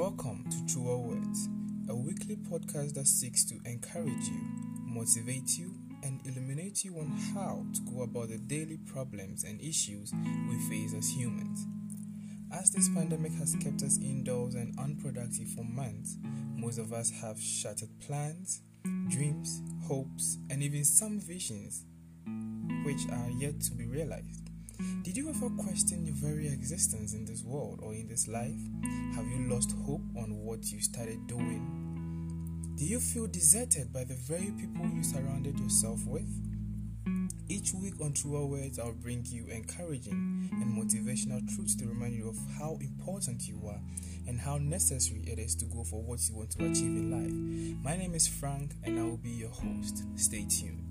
Welcome to True Words, a weekly podcast that seeks to encourage you, motivate you, and illuminate you on how to go about the daily problems and issues we face as humans. As this pandemic has kept us indoors and unproductive for months, most of us have shattered plans, dreams, hopes, and even some visions which are yet to be realized. Did you ever question your very existence in this world or in this life? Have you lost hope on what you started doing? Do you feel deserted by the very people you surrounded yourself with? Each week on Truer Words, I'll bring you encouraging and motivational truths to remind you of how important you are and how necessary it is to go for what you want to achieve in life. My name is Frank, and I will be your host. Stay tuned.